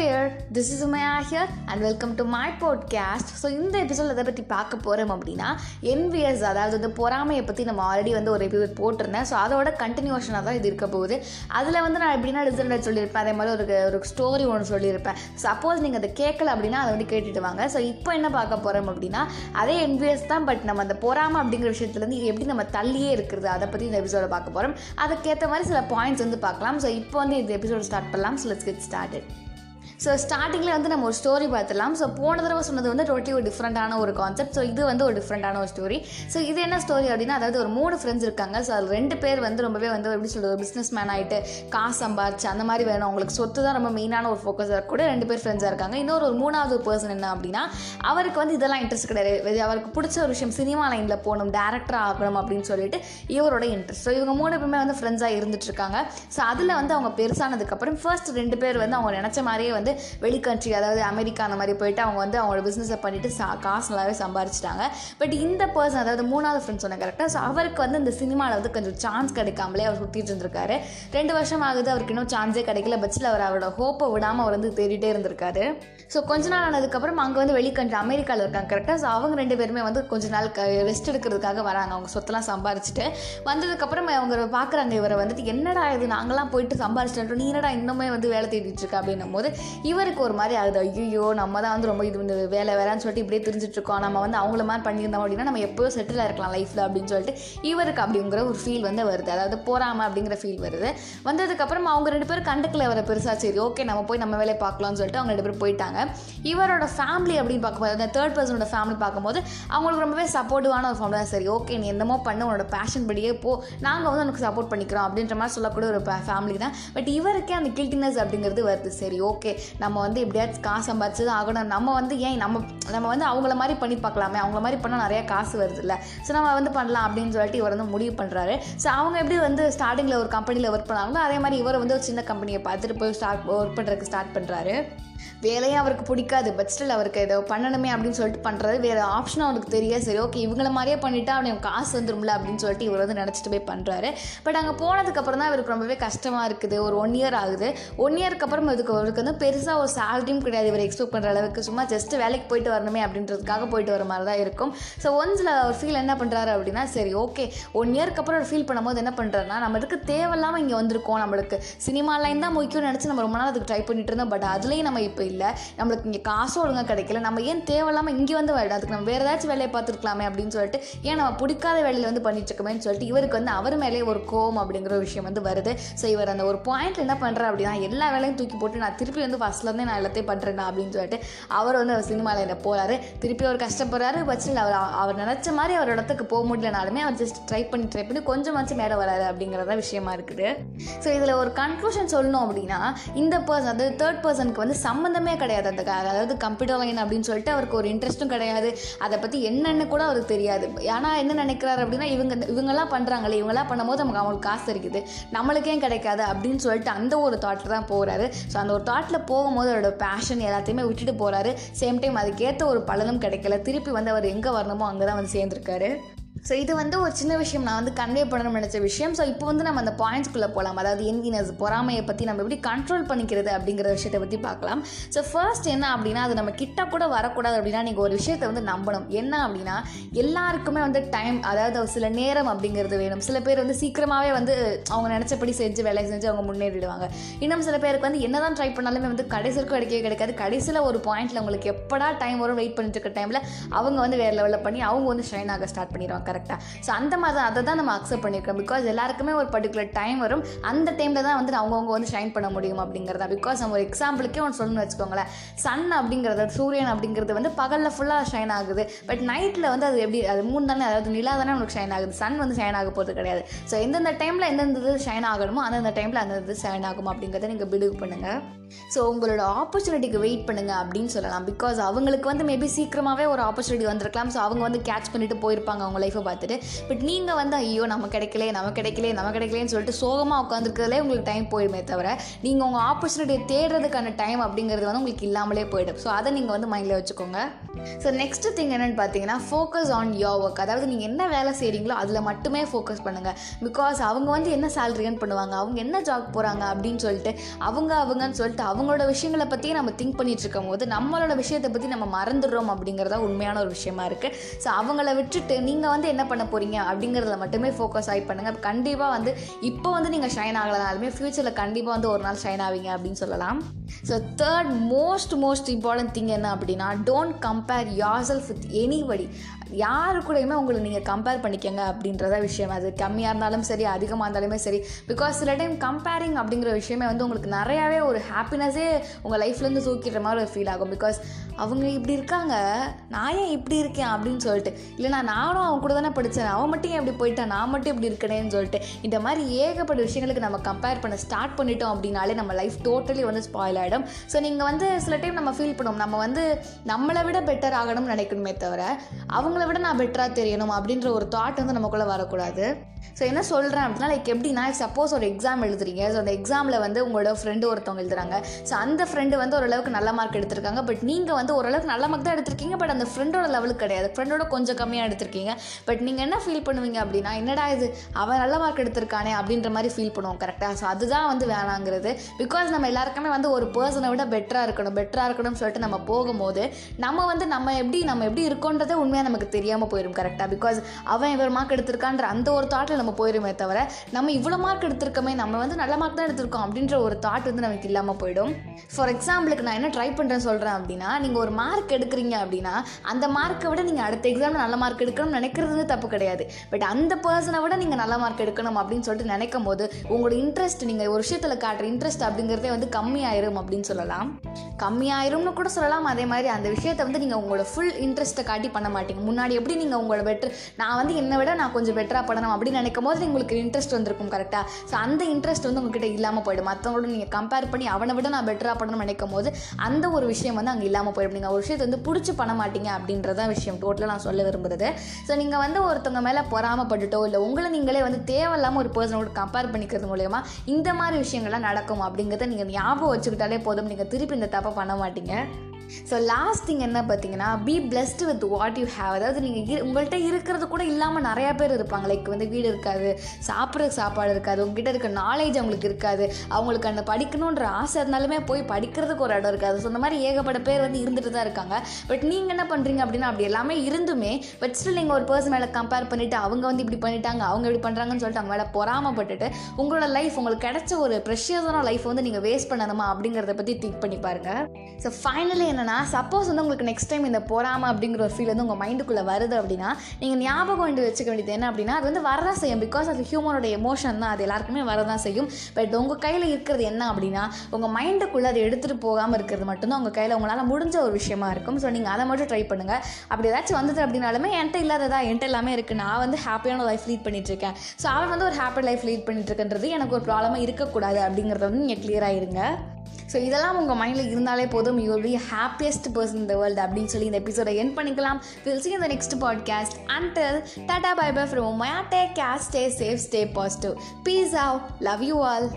There this is Umaiya here and welcome to my podcast so இந்த episode எதை பற்றி பார்க்க போகிறோம் அப்படின்னா என்விஎஸ் அதாவது வந்து பொறாமையை பற்றி நம்ம ஆல்ரெடி வந்து ஒரு எபிசோட் போட்டிருந்தேன். ஸோ அதோட கண்டினியூஷனாக தான் இது இருக்க போகுது. அதில் வந்து நான் எப்படின்னா ரிசல்ட் சொல்லியிருப்பேன். அதே மாதிரி ஒரு ஒரு ஸ்டோரி ஒன்று சொல்லியிருப்பேன். சப்போஸ் நீங்கள் அதை கேட்கல அப்படின்னா அதை வந்து கேட்டுட்டு வாங்க. ஸோ இப்போ என்ன பார்க்க போகிறோம் அப்படின்னா அதே என்விஎஸ் தான் பட் நம்ம அந்த பொறாமை அப்படிங்கிற விஷயத்துலேருந்து எப்படி நம்ம தள்ளியே இருக்கிறது? அதை பற்றி இந்த எபிசோட பார்க்க போகிறோம் அதுக்கேற்ற மாதிரி சில பாயிண்ட்ஸ் வந்து பார்க்கலாம். ஸோ இப்போ வந்து இந்த எபிசோட் ஸ்டார்ட் பண்ணலாம். So let's get started so ஸ்டார்டிங்கில் வந்து நம்ம ஒரு ஸ்டோரி பார்த்துலாம் ஸோ போன தடவை சொன்னது வந்து டோட்டலி ஒரு டிஃப்ரெண்ட்டான ஒரு கான்செப்ட் ஸோ இது வந்து ஒரு டிஃப்ரெண்ட்டான ஒரு ஸ்டோரி ஸோ இது என்ன ஸ்டோரி அப்படின்னா அதாவது ஒரு மூணு ஃப்ரெண்ட்ஸ் இருக்காங்க. ஸோ அது ரெண்டு பேர் வந்து ரொம்பவே வந்து எப்படி சொல்கிறது ஒரு பிஸ்னஸ் மேன் ஆகிட்டு காசு சம்பாரிச்சு அந்த மாதிரி வேணும். அவங்களுக்கு சொத்து தான் ரொம்ப மெயினான ஒரு ஃபோக்கஸாக கூட ரெண்டு பேர் ஃப்ரெண்ட்ஸாக இருக்காங்க. இன்னொரு ஒரு மூணாவது பர்சன் என்ன அப்படின்னா அவருக்கு வந்து இதெல்லாம் இன்ட்ரெஸ்ட் கிடையாது. அவருக்கு பிடிச்ச ஒரு விஷயம் சினிமா லைனில் போகணும் டேரக்டர் ஆகணும் அப்படின்னு சொல்லிட்டு இவரோட இன்ட்ரெஸ்ட் ஸோ இவங்க மூணு பேருமே வந்து ஃப்ரெண்ட்ஸாக இருந்துட்டு இருக்காங்க. ஸோ அதில் வந்து அவங்க பெருசானதுக்கப்புறம் ஃபர்ஸ்ட் ரெண்டு பேர் வந்து அவங்க நினச்ச மாதிரியே வந்து வெளிக்கண்ட்ரி அதாவது அமெரிக்கா அந்த மாதிரி போயிட்டு அவங்க வந்து அவங்களோட பிஸ்னஸை பண்ணிட்டு சா காசு நல்லாவே சம்பாரிச்சிட்டாங்க. பட் இந்த பர்சன் அதாவது மூணாவது ஃப்ரெண்ட் சொன்ன கரெக்டாக ஸோ அவருக்கு வந்து இந்த சினிமாவில் வந்து கொஞ்சம் சான்ஸ் கிடைக்காமலே அவர் சுற்றிட்டு இருந்திருக்காரு. ரெண்டு வருஷம் ஆகுது அவருக்கு இன்னும் சான்ஸே கிடைக்கல பட்சில் அவர் அவரோட ஹோப்பை விடாமல் அவர் வந்து தேடிட்டே இருந்திருக்காரு. ஸோ கொஞ்ச நாள் ஆனதுக்கப்புறம் அங்கே வந்து வெளிக்கண்ட்ரி அமெரிக்காவில் இருக்காங்க கரெக்டாக ஸோ அவங்க ரெண்டு பேருமே வந்து கொஞ்ச நாள் ரெஸ்ட் எடுக்கிறதுக்காக வராங்க. அவங்க சொத்தெல்லாம் சம்பாரிச்சிட்டு. வந்ததுக்கப்புறம் அவங்க பார்க்குறாங்க இவரை வந்துட்டு என்னடா இது நாங்களாம் போயிட்டு சம்பாரிச்சிட்டோம் நீ என்னடா இன்னுமே வந்து வேலை தேடிட்டு இருக்கா அப்படின்னும் போது இவருக்கு ஒரு மாதிரி ஆகுது. ஐயோ நம்ம தான் வந்து ரொம்ப இது வந்து வேலை வேலைன்னு சொல்லிட்டு இப்படியே தெரிஞ்சிட்ருக்கோம் நம்ம வந்து அவங்கள மாதிரி பண்ணியிருந்தோம் அப்படின்னா நம்ம எப்போயோ செட்டில் இருக்கலாம் லைஃப்பில் அப்படின்னு சொல்லிட்டு இவருக்கு அப்படிங்கிற ஒரு ஃபீல் வந்து வருது. அதாவது போகாமல் அப்படிங்கிற ஃபீல் வருது. வந்ததுக்கப்புறம் அவங்க ரெண்டு பேரும் கண்டுக்கல வர பெருசாக சரி ஓகே நம்ம போய் நம்ம வேலையை பார்க்கலாம்னு சொல்லிட்டு அவங்க ரெண்டு பேரும் போயிட்டாங்க. இவரோட ஃபேமிலி அப்படின்னு பார்க்கும்போது அந்த தேர்ட் பர்சனோட ஃபேமிலி பார்க்கும்போது அவங்களுக்கு ரொம்பவே சப்போர்ட்டிவான ஒரு ஃபேமிலி தான். சரி ஓகே நீ என்னமோ பண்ண உன்னோட பேஷன் படியே போ. நாங்கள் வந்து உனக்கு சப்போர்ட் பண்ணிக்கிறோம் அப்படின்ற மாதிரி சொல்லக்கூடிய ஒரு ஃபேமிலி தான். பட் இவருக்கே அந்த கில்ட்டினஸ் அப்படிங்கிறது வருது. சரி ஓகே நம்ம வந்து எப்படியாச்சும் காசு சம்பாதிச்சு தான் ஆகணும். நம்ம வந்து ஏன் நம்ம நம்ம வந்து அவங்கள மாதிரி பண்ணி பார்க்கலாமே? அவங்கள மாதிரி பண்ணால் நிறையா காசு வருது இல்லை ஸோ நம்ம வந்து பண்ணலாம் அப்படின்னு சொல்லிட்டு இவர் வந்து முடிவு பண்ணுறாரு ஸோ அவங்க எப்படி வந்து ஸ்டார்டிங்கில் ஒரு கம்பெனியில் ஒர்க் பண்ணாங்களோ அதே மாதிரி இவர் வந்து ஒரு சின்ன கம்பெனியை பார்த்துட்டு போய் ஸ்டார்ட் ஒர்க் பண்ணுறதுக்கு ஸ்டார்ட் பண்ணுறாரு வேலையும் அவருக்கு பிடிக்காது. பட் ஸ்டில் அவருக்கு ஏதோ பண்ணணுமே அப்படின்னு சொல்லிட்டு பண்ணுறது வேறு ஆப்ஷனும் அவருக்கு தெரிய சரி ஓகே இவங்கள மாதிரியே பண்ணிவிட்டு அவனுக்கு காசு வந்துடும்ல அப்படின்னு சொல்லிட்டு இவர் வந்து நினச்சிட்டு போய் பண்ணுறாரு பட் அங்கே போனதுக்கப்புறம் தான் இவருக்கு ரொம்பவே கஷ்டமாக இருக்குது. ஒரு ஒன் இயர் ஆகுது. ஒன் இயருக்கு அப்புறம் இதுக்கு அவருக்கு வந்து பெருசாக ஒரு சேலரியும் கிடையாது. இவர் எக்ஸ்பெக்ட் பண்ணுற அளவுக்கு. சும்மா ஜஸ்ட் வேலைக்கு போயிட்டு வரணுமே அப்படின்றதுக்காக போயிட்டு வர மாதிரி தான் இருக்கும் ஸோ ஒன்ஸில் அவர் ஃபீல் என்ன பண்ணுறாரு அப்படின்னா சரி ஓகே ஒன் இயருக்கு அப்புறம் ஃபீல் பண்ணும்போது என்ன பண்ணுறாருன்னா நம்மளுக்கு தேவையில்லாமல் இங்கே வந்திருக்கோம் நம்மளுக்கு. சினிமா லைன் தான் முக்கியம்னு நினச்சி நம்ம ரொம்ப நாள் அதுக்கு ட்ரை பண்ணிட்டு இருந்தோம். பட் அதுலேயும் நம்ம இப்போ இல்லை. நம்மளுக்கு இங்கே காசும் ஒழுங்காக கிடைக்கல. நம்ம ஏன் தேவையில்லாமல் இங்கே வந்து வேலை அதுக்கு நம்ம வேறு ஏதாச்சும் வேலையை பார்த்துருக்கலாமே அப்படின்னு சொல்லிட்டு ஏன் நம்ம பிடிக்காத வேலையில் வந்து பண்ணிட்டு இருக்கோமேன்னு சொல்லிட்டு இவருக்கு வந்து அவர் மேலே ஒரு கோவம் அப்படிங்கிற ஒரு விஷயம் வந்து வருது. ஸோ இவர் அந்த ஒரு பாயிண்ட்டில் என்ன பண்ணுறாரு அப்படின்னா எல்லா வேலையும் தூக்கி போட்டு நான் திருப்பி வந்து ஃபஸ்ட்லேருந்தே நான் எல்லாத்தையும் பண்ணுறேன் அப்படின்னு சொல்லிட்டு அவர் வந்து அவர் சினிமாவில் என்ன போகிறாரு திருப்பி அவர் கஷ்டப்படுறாரு. பட்சில் அவர் அவர் நினச்ச மாதிரி அவர் இடத்துக்கு போக முடியலனாலுமே அவர் ஜஸ்ட் ட்ரை பண்ணி ட்ரை பண்ணி கொஞ்சமாச்சும் மேலே வராரு அப்படிங்கிறத விஷயமா இருக்குது. ஸோ இதில் ஒரு கன்க்ளூஷன் சொல்லணும் அப்படின்னா இந்த பர்சன் அதாவது தேர்ட் பர்சனுக்கு வந்து சம்மந்தமே கிடையாது அந்த அதாவது கம்ப்யூட்டர் லைன் அப்படின்னு சொல்லிட்டு அவருக்கு ஒரு இன்ட்ரெஸ்ட்டும் கிடையாது. அதை பற்றி என்னென்னு கூட அவருக்கு தெரியாது. ஆனால் என்ன நினைக்கிறாரு அப்படின்னா இவங்க இவங்கெல்லாம் பண்ணுறாங்களே இவங்கெல்லாம் பண்ணும்போது நமக்கு அவங்களுக்கு காசு இருக்குது. நம்மளுக்கே கிடைக்காது அப்படின்னு சொல்லிட்டு அந்த ஒரு தாட்டில் தான் போகிறாரு ஸோ அந்த ஒரு தாட்டில் போகும்போது அவரோட பேஷன் எல்லாத்தையுமே விட்டுட்டு போகிறாரு சேம் டைம் அதுக்கேற்ற ஒரு பலனும் கிடைக்கல. திருப்பி வந்து அவர் எங்கே வரணுமோ அங்கே தான் வந்து சேர்ந்துருக்காரு. ஸோ இது வந்து ஒரு சின்ன விஷயம். நான் வந்து கன்வே பண்ணணும்னு நினச்ச விஷயம். ஸோ இப்போ வந்து நம்ம அந்த பாயிண்ட்ஸ்குள்ளே போகலாம் அதாவது என்வினஸ் பொறாமையை பற்றி நம்ம எப்படி கண்ட்ரோல் பண்ணிக்கிறது அப்படிங்கிற விஷயத்தை பற்றி பார்க்கலாம். ஸோ ஃபர்ஸ்ட் என்ன அப்படின்னா அது நம்ம கிட்ட கூட வரக்கூடாது அப்படின்னா நீங்கள் ஒரு விஷயத்தை வந்து நம்பணும். என்ன அப்படின்னா எல்லாருக்குமே வந்து டைம் அதாவது சில நேரம் அப்படிங்கிறது வேணும். சில பேர் வந்து சீக்கிரமாகவே வந்து அவங்க நினச்சபடி செஞ்சு வேலை செஞ்சு அவங்க முன்னேறிடுவாங்க. இன்னும் சில பேருக்கு வந்து என்ன தான் ட்ரை பண்ணாலுமே வந்து கடைசிக்கும் கிடைக்கவே கிடைக்காது. கடைசியில் ஒரு பாயிண்ட்டில் உங்களுக்கு எப்படா டைம் வரும் வெயிட் பண்ணிட்டு இருக்க டைமில் அவங்க வந்து வேறு லெவலில் பண்ணி அவங்க வந்து ஷைன் ஆக ஸ்டார்ட் பண்ணிடுவாங்க. கரெக்டாக ஸோ அந்த மாதிரி தான் அதை தான் நம்ம அக்செப்ட் பண்ணியிருக்கோம் பிகாஸ் எல்லாருக்குமே ஒரு பர்டிகுலர் டைம் வரும். அந்த டைமில் தான் வந்து அவங்கவுங்க வந்து ஷைன் பண்ண முடியும் அப்படிங்கிறதா. பிகாஸ் நம்ம ஒரு எக்ஸாம்பிளுக்கே ஒன்று சொல்லணும்னு வச்சுக்கோங்களேன். சன் அப்படிங்கிறது சூரியன் அப்படிங்கிறது வந்து பகலில் ஃபுல்லாக ஷைன் ஆகுது. பட் நைட்டில் வந்து அது எப்படி அது மூணு தானே அதாவது நிலா தானே உங்களுக்கு ஷைன் ஆகுது. சன் வந்து ஷைன் ஆக போகிறது கிடையாது. ஸோ எந்தெந்த டைமில் எந்தெந்த இது ஷைன் ஆகணுமோ அந்தந்த டைமில் அந்த இது ஷைன் ஆகும் அப்படிங்கிறத நீங்கள் பிலீவ் பண்ணுங்கள் ஸோ உங்களோட ஆப்பர்ச்சுனிட்டிக்கு வெயிட் பண்ணுங்கள் அப்படின்னு சொல்லலாம். பிகாஸ் அவங்களுக்கு வந்து மேபி சீக்கிரமாகவே ஒரு ஆப்பர்ச்சுனிட்டி வந்திருக்கலாம். ஸோ அவங்க வந்து கேட்ச் பண்ணிட்டு போயிருப்பாங்க அவங்க லைஃப்பை லைஃப்பை பார்த்துட்டு பட் நீங்கள் வந்து ஐயோ நம்ம கிடைக்கலே நம்ம கிடைக்கலே நம்ம கிடைக்கலன்னு சொல்லிட்டு சோகமாக உட்காந்துருக்கிறதுலே உங்களுக்கு டைம் போயிடுமே தவிர நீங்கள் உங்கள் ஆப்பர்ச்சுனிட்டியை தேடுறதுக்கான டைம் அப்படிங்கிறது வந்து உங்களுக்கு இல்லாமலே போயிடும். ஸோ அதை நீங்கள் வந்து மைண்டில் வச்சுக்கோங்க. ஸோ நெக்ஸ்ட் திங் என்னென்னு பார்த்தீங்கன்னா ஃபோக்கஸ் ஆன் யோர் ஒர்க் அதாவது நீங்கள் என்ன வேலை செய்கிறீங்களோ அதில் மட்டுமே ஃபோக்கஸ் பண்ணுங்கள் பிகாஸ் அவங்க வந்து என்ன சேலரி ஏர்ன் பண்ணுவாங்க அவங்க என்ன ஜாப் போகிறாங்க அப்படின்னு சொல்லிட்டு அவங்க அவங்கன்னு சொல்லிட்டு அவங்களோட விஷயங்களை பற்றியே நம்ம திங்க் பண்ணிட்டு இருக்கும் போது நம்மளோட விஷயத்தை பற்றி நம்ம மறந்துடுறோம் அப்படிங்கிறதா உண்மையான ஒரு விஷயமா இருக்குது ஸோ அவங்கள விட்டுட்டு நீங்கள் வந்து என்ன பண்ண போகிறீங்க அப்படிங்கிறதுல மட்டுமே ஃபோக்கஸ் ஆகி பண்ணுங்கள் கண்டிப்பாக வந்து இப்போ வந்து நீங்கள் ஷைன் ஆகலனாலுமே ஃப்யூச்சரில் கண்டிப்பாக வந்து ஒரு நாள் ஷைன் ஆவீங்க அப்படின்னு சொல்லலாம். So third most most important thing என்ன அப்படின்னா don't compare yourself with anybody யாரு கூடயுமே உங்களை நீங்கள் கம்பேர் பண்ணிக்கங்க அப்படின்றத விஷயம். அது கம்மியாக இருந்தாலும் சரி அதிகமாக இருந்தாலுமே சரி. பிகாஸ் சில டைம் கம்பேரிங் அப்படிங்கிற விஷயமே வந்து உங்களுக்கு நிறையாவே ஒரு ஹாப்பினஸே உங்கள் லைஃப்லேருந்து தூக்கிடுற மாதிரி ஒரு ஃபீல் ஆகும். பிகாஸ் அவங்க இப்படி இருக்காங்க நான் ஏன் இப்படி இருக்கேன் அப்படின்னு சொல்லிட்டு. இல்லைனா நானும் அவன் கூட தானே படித்தேன் அவன் மட்டும் ஏன் இப்படி போயிட்டான் நான் மட்டும் இப்படி இருக்கனேன்னு சொல்லிட்டு. இந்த மாதிரி ஏகப்பட்ட விஷயங்களுக்கு நம்ம கம்பேர் பண்ண ஸ்டார்ட் பண்ணிட்டோம் அப்படின்னாலே நம்ம லைஃப் டோட்டலி வந்து ஸ்பாயில் ஆகிடும் ஸோ நீங்கள் வந்து சில டைம் நம்ம ஃபீல் பண்ணுவோம். நம்ம வந்து நம்மளை விட பெட்டர் ஆகணும்னு நினைக்கணுமே தவிர அவங்கள விட நான் பெட்டராக தெரியணும் அப்படின்ற ஒரு தாட் வந்து நமக்குள்ளே வரக்கூடாது. ஸோ என்ன சொல்கிறேன் அப்படின்னா லைக் எப்படின்னா சப்போஸ் ஒரு எக்ஸாம் எழுதுறீங்க. ஸோ அந்த எக்ஸாமில் வந்து உங்களோட ஃப்ரெண்டு ஒருத்தவங்க எழுதுறாங்க. ஸோ அந்த ஃப்ரெண்டு வந்து ஓரளவுக்கு நல்ல மார்க் எடுத்திருக்காங்க. பட் நீங்கள் வந்து ஓரளவுக்கு நல்ல மார்க் தான் எடுத்திருக்கீங்க. பட் அந்த ஃப்ரெண்டோட லெவலுக்கு கிடையாது. ஃப்ரெண்டோட கொஞ்சம் கம்மியாக எடுத்திருக்கீங்க. பட் நீங்கள் என்ன ஃபீல் பண்ணுவீங்க அப்படின்னா என்னடா இது அவன் நல்ல மார்க் எடுத்திருக்கானே அப்படின்ற மாதிரி ஃபீல் பண்ணுவோம் கரெக்டாக ஸோ அதுதான் வந்து வேணாங்கிறது. பிகாஸ் நம்ம எல்லாருக்குமே வந்து ஒரு பர்சனை விட பெட்டராக இருக்கணும் பெட்டராக இருக்கணும்னு சொல்லிட்டு நம்ம போகும்போது நம்ம வந்து நம்ம எப்படி நம்ம எப்படி இருக்கோன்றதே உண்மையாக நமக்கு தெரியாமல் போயிடும் கரெக்டாக பிகாஸ் அவன் இவர் மார்க் எடுத்திருக்கான்ற அந்த ஒரு தாட்டில் நம்ம போயிருமே தவிர நம்ம இவ்வளோ மார்க் எடுத்திருக்கோமே நம்ம வந்து நல்ல மார்க் தான் எடுத்திருக்கோம் அப்படின்ற ஒரு தாட் வந்து நமக்கு இல்லாமல் போயிடும். ஃபார் எக்ஸாம்பிளுக்கு நான் என்ன ட்ரை பண்ணுறேன்னு சொல்கிறேன் அப்படின்னா நீங்கள் ஒரு மார்க் எடுக்கிறீங்க அப்படின்னா அந்த மார்க்கை விட நீங்கள் அடுத்த எக்ஸாமில் நல்ல மார்க் எடுக்கணும்னு நினைக்கிறது வந்து தப்பு கிடையாது. பட் அந்த பர்சனை விட நீங்கள் நல்ல மார்க் எடுக்கணும் அப்படின்னு சொல்லிட்டு நினைக்கும் போது உங்களோட இன்ட்ரெஸ்ட் நீங்கள் ஒரு விஷயத்தில் காட்டுற இன்ட்ரெஸ்ட் அப்படிங்கிறதே வந்து கம்மியாயிரும்? அப்படின்னு சொல்லலாம். கம்மியாயிரும்னு கூட சொல்லலாம். அதே மாதிரி அந்த விஷயத்தை வந்து நீங்கள் உங்களோட ஃபுல் இன்ட்ரெஸ்ட்டை காட்டி பண்ண மாட்டீங்க. முன்னாடி எப்படி நீங்கள் உங்களோட பெட்டர் நான் வந்து என்னை விட நான் கொஞ்சம் பெட்டராக பண்ணணும் அப்படின்னு நினைக்கும் போது உங்களுக்கு இன்ட்ரெஸ்ட் வந்திருக்கும் கரெக்டாக ஸோ அந்த இன்ட்ரெஸ்ட் வந்து உங்ககிட்ட இல்லாமல் போயிடும். மற்றவங்களோட நீங்கள் கம்பேர் பண்ணி அவனை விட நான் பெட்டராக பண்ணணும்னு நினைக்கும் போது அந்த ஒரு விஷயம் வந்து அங்கே இல்லாமல் போயிடும். நீங்கள் ஒரு விஷயத்தை வந்து பிடிச்சி பண்ண மாட்டீங்க அப்படின்றதான் விஷயம். டோட்டலாக நான் சொல்ல விரும்புறது. ஸோ நீங்கள் வந்து ஒருத்தவங்க மேலே பொறாமப்பட்டுட்டோ இல்லை உங்களை நீங்களே வந்து தேவையில்லாமல் ஒரு பர்சனோட கம்பேர் பண்ணிக்கிறது மூலயமா இந்த மாதிரி விஷயங்கள்லாம் நடக்கும் அப்படிங்கிறத நீங்கள் ஞாபகம் வச்சுக்கிட்டு வச்சுக்கிட்டாலே போதும். நீங்கள் திருப்பி இந்த தப்பை பண்ண மாட்டீங்க. ஸோ லாஸ்ட் திங் என்ன பார்த்தீங்கன்னா be blessed with what you have அதாவது நீங்கள் உங்கள்கிட்ட இருக்கிறது கூட இல்லாமல் நிறையா பேர் இருப்பாங்க. லைக் வந்து வீடு இருக்காது சாப்பிட்றதுக்கு சாப்பாடு இருக்காது உங்ககிட்ட இருக்க நாலேஜ் அவங்களுக்கு இருக்காது. அவங்களுக்கு அந்த படிக்கணுன்ற ஆசை இருந்தாலுமே போய் படிக்கிறதுக்கு ஒரு இடம் இருக்காது. ஸோ இந்த மாதிரி ஏகப்பட்ட பேர் வந்து இருந்துட்டு தான் இருக்காங்க. பட் நீங்கள் என்ன பண்ணுறீங்க அப்படின்னா அப்படி எல்லாமே இருந்துமே பட் ஸ்டில் நீங்கள் ஒரு பர்சன் மேலே கம்பேர் பண்ணிவிட்டு அவங்க வந்து இப்படி பண்ணிட்டாங்க அவங்க இப்படி பண்ணுறாங்கன்னு சொல்லிட்டு அவங்க மேலே பொறாமப்பட்டுட்டு உங்களோட லைஃப் உங்களுக்கு கிடைச்ச ஒரு ப்ரெஷியஸான லைஃப் வந்து நீங்கள் வேஸ்ட் பண்ணணுமா அப்படிங்கிறத பற்றி திங்க் பண்ணி பாருங்கள் ஸோ ஃபைனலி என்னென்னா சப்போஸ் வந்து உங்களுக்கு நெக்ஸ்ட் டைம் இந்த போகாமல் அப்படிங்கிற ஒரு ஃபீல் வந்து உங்கள் மைண்டுக்குள்ளே வருது அப்படின்னா நீங்கள் ஞாபகம் வேண்டி வச்சுக்க வேண்டியது என்ன அப்படின்னா அது வந்து வரதான் செய்யும். பிகாஸ் அது ஹியூமனோட எமோஷன் தான். அது எல்லாருக்குமே வரதான் செய்யும். பட் உங்கள் கையில் இருக்கிறது என்ன அப்படின்னா உங்கள் மைண்டுக்குள்ளே அதை எடுத்துகிட்டு போகாமல் இருக்கிறது மட்டும்தான் உங்கள் கையில் உங்களால் முடிஞ்ச ஒரு விஷயமா இருக்கும். ஸோ நீங்கள் அதை மட்டும் ட்ரை பண்ணுங்கள் அப்படி ஏதாச்சும் வந்தது அப்படின்னாலுமே என்கிட்ட இல்லாததா என்கிட்ட எல்லாமே இருக்குது நான் வந்து ஹாப்பியான லைஃப் லீட் பண்ணிகிட்டு இருக்கேன் ஸோ அவன் வந்து ஒரு ஹாப்பி லைஃப் லீட் பண்ணிட்டுருக்கன்றது எனக்கு ஒரு ப்ராப்ளமாக இருக்கக்கூடாது அப்படிங்கிறத வந்து நீங்கள் கிளியராக இருங்க. ஸோ இதெல்லாம் உங்கள் மைண்டில் இருந்தாலே போதும். You will be happiest person இந்த வேர்ல்டு அப்படின்னு சொல்லி இந்த எபிசோடை என் பண்ணிக்கலாம். வில் சி இந்த next podcast until tata bye bye from my day case stay safe stay positive peace out love you all